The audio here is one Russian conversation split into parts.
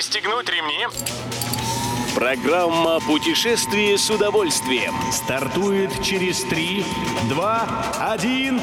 Пристегнуть ремни. Программа «Путешествие с удовольствием» стартует через 3, 2, 1...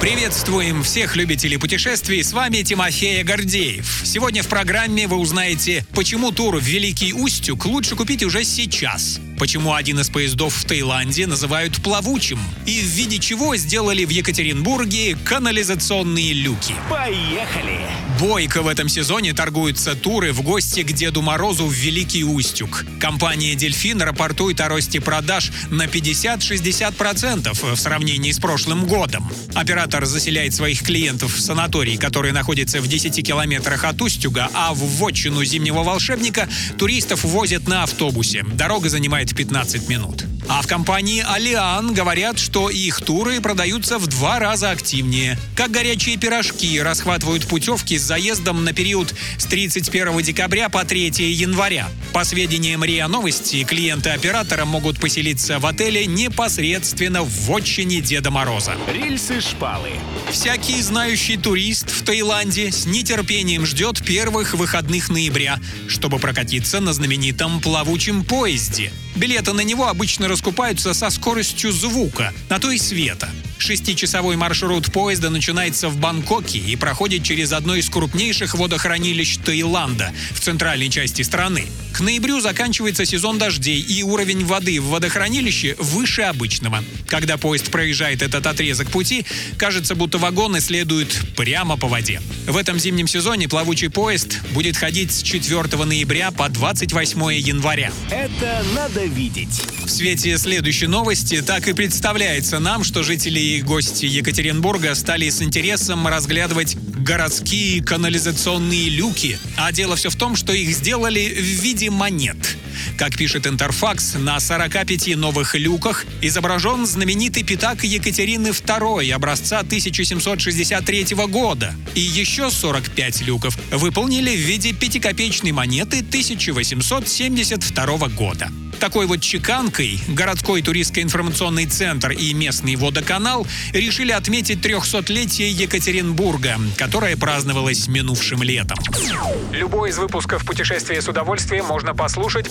Приветствуем всех любителей путешествий, с вами Тимофей Гордеев. Сегодня в программе вы узнаете, почему тур в Великий Устюг лучше купить уже сейчас. Почему один из поездов в Таиланде называют плавучим? И в виде чего сделали в Екатеринбурге канализационные люки? Поехали! Бойко в этом сезоне торгуются туры в гости к Деду Морозу в Великий Устюг. Компания «Дельфин» рапортует о росте продаж на 50-60% в сравнении с прошлым годом. Оператор заселяет своих клиентов в санаторий, который находится в 10 километрах от Устюга, а в вотчину Зимнего волшебника туристов возят на автобусе. Дорога занимает 15 минут. А в компании «Алиан» говорят, что их туры продаются в два раза активнее. Как горячие пирожки расхватывают путевки с заездом на период с 31 декабря по 3 января. По сведениям РИА Новости, клиенты оператора могут поселиться в отеле непосредственно в вотчине Деда Мороза. Рельсы-шпалы. Всякий знающий турист в Таиланде с нетерпением ждет первых выходных ноября, чтобы прокатиться на знаменитом плавучем поезде. Билеты на него обычно раскупаются со скоростью звука, на то и света. Шестичасовой маршрут поезда начинается в Бангкоке и проходит через одно из крупнейших водохранилищ Таиланда в центральной части страны. К ноябрю заканчивается сезон дождей, и уровень воды в водохранилище выше обычного. Когда поезд проезжает этот отрезок пути, кажется, будто вагоны следуют прямо по воде. В этом зимнем сезоне плавучий поезд будет ходить с 4 ноября по 28 января. Это надо видеть. В свете следующей новости так и представляется нам, что жители и гости Екатеринбурга стали с интересом разглядывать городские канализационные люки. А дело все в том, что их сделали в виде монет. Как пишет Интерфакс, на 45 новых люках изображен знаменитый пятак Екатерины II образца 1763 года. И еще 45 люков выполнили в виде пятикопеечной монеты 1872 года. Такой вот чеканкой городской туристско-информационный центр и местный водоканал решили отметить 300-летие Екатеринбурга, которое праздновалось минувшим летом. Любой из выпусков «Путешествие с удовольствием» можно послушать,